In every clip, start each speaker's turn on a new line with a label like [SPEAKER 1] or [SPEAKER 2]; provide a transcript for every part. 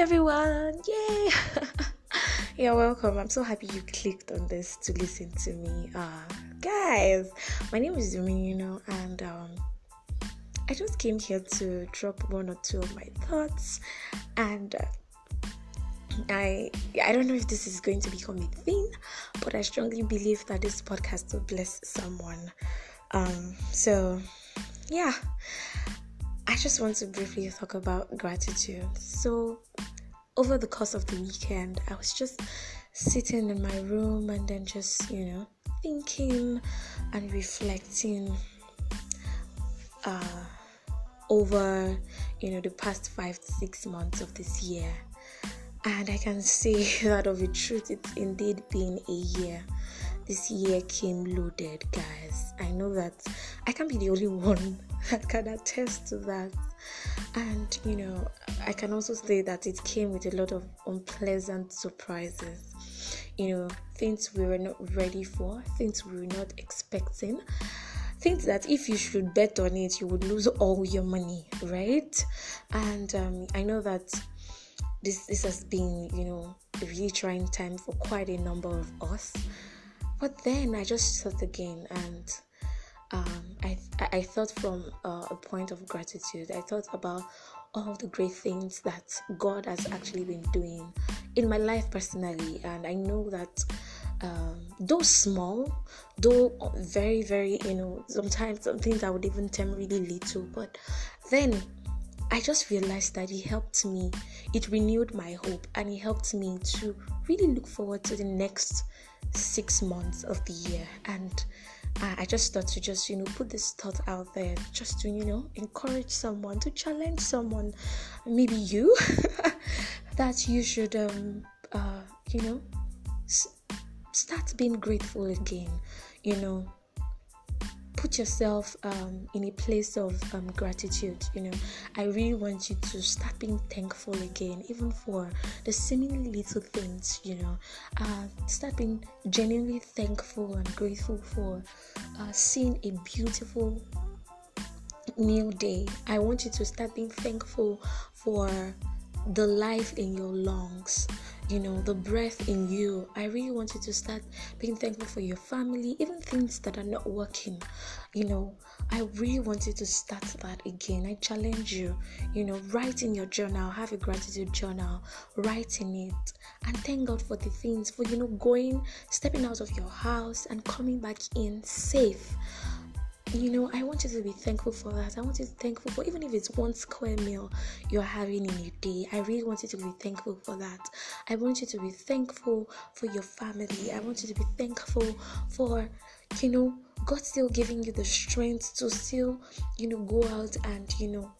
[SPEAKER 1] everyone! Yay! You're welcome. I'm so happy you clicked on this to listen to me. Uh, guys, my name is Zumi, you know, and um, I just came here to drop one or two of my thoughts. And uh, I I don't know if this is going to become a thing, but I strongly believe that this podcast will bless someone. Um, so yeah, I just want to briefly talk about gratitude. So, over the course of the weekend, I was just sitting in my room and then just, you know, thinking and reflecting uh, over, you know, the past five to six months of this year. And I can say that of a truth, it's indeed been a year this year came loaded, guys. I know that I can't be the only one that can attest to that. And you know, I can also say that it came with a lot of unpleasant surprises. You know, things we were not ready for, things we were not expecting. Things that if you should bet on it, you would lose all your money, right? And um, I know that this this has been, you know, a really trying time for quite a number of us. But then I just thought again, and um, I I thought from uh, a point of gratitude. I thought about all the great things that God has actually been doing in my life personally, and I know that um, though small, though very very you know sometimes some things I would even term really little, but then I just realized that it helped me. It renewed my hope, and it helped me to really look forward to the next six months of the year and I, just thought to just you know put this thought out there just to you know encourage someone to challenge someone maybe you that you should um uh you know s- start being grateful again you know put yourself um, in a place of um, gratitude. You know, I really want you to start being thankful again, even for the seemingly little things. You know, uh, start being genuinely thankful and grateful for uh, seeing a beautiful new day. I want you to start being thankful for the life in your lungs you know, the breath in you. I really want you to start being thankful for your family, even things that are not working. You know, I really want you to start that again. I challenge you, you know, write in your journal, have a gratitude journal, write in it, and thank God for the things, for, you know, going, stepping out of your house and coming back in safe you know, I want you to be thankful for that. I want you to be thankful for even if it's one square meal you're having in a day. I really want you to be thankful for that. I want you to be thankful for your family. I want you to be thankful for, you know, God still giving you the strength to still, you know, go out and, you know,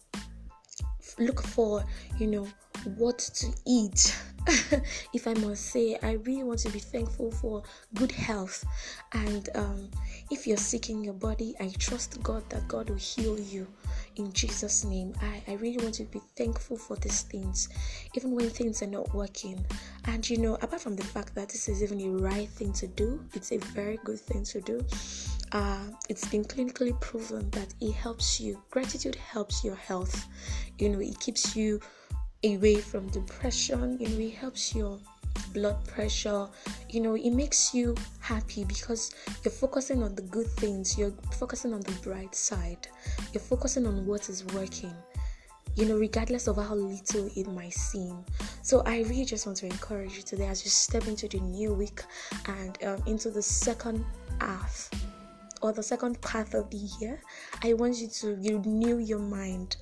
[SPEAKER 1] look for, you know, what to eat. if I must say, I really want to be thankful for good health. And um, if you're sick in your body, I trust God that God will heal you in Jesus' name. I, I really want to be thankful for these things, even when things are not working. And you know, apart from the fact that this is even a right thing to do, it's a very good thing to do. Uh, it's been clinically proven that it helps you. Gratitude helps your health. You know, it keeps you away from depression. You know, it helps your blood pressure. You know, it makes you happy because you're focusing on the good things, you're focusing on the bright side, you're focusing on what is working. You know, regardless of how little it might seem. So, I really just want to encourage you today as you step into the new week and um, into the second half or the second part of the year. I want you to renew your mind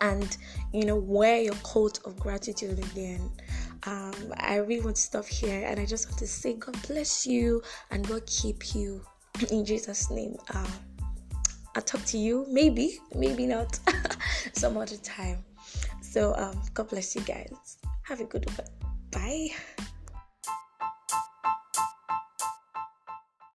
[SPEAKER 1] and you know wear your coat of gratitude again. Um, i really want to stop here and i just want to say god bless you and god keep you. In jesus name uh, i'll talk to you. Maybe maybe not. Some other time. So um, god bless you guys. Have a good one. Bye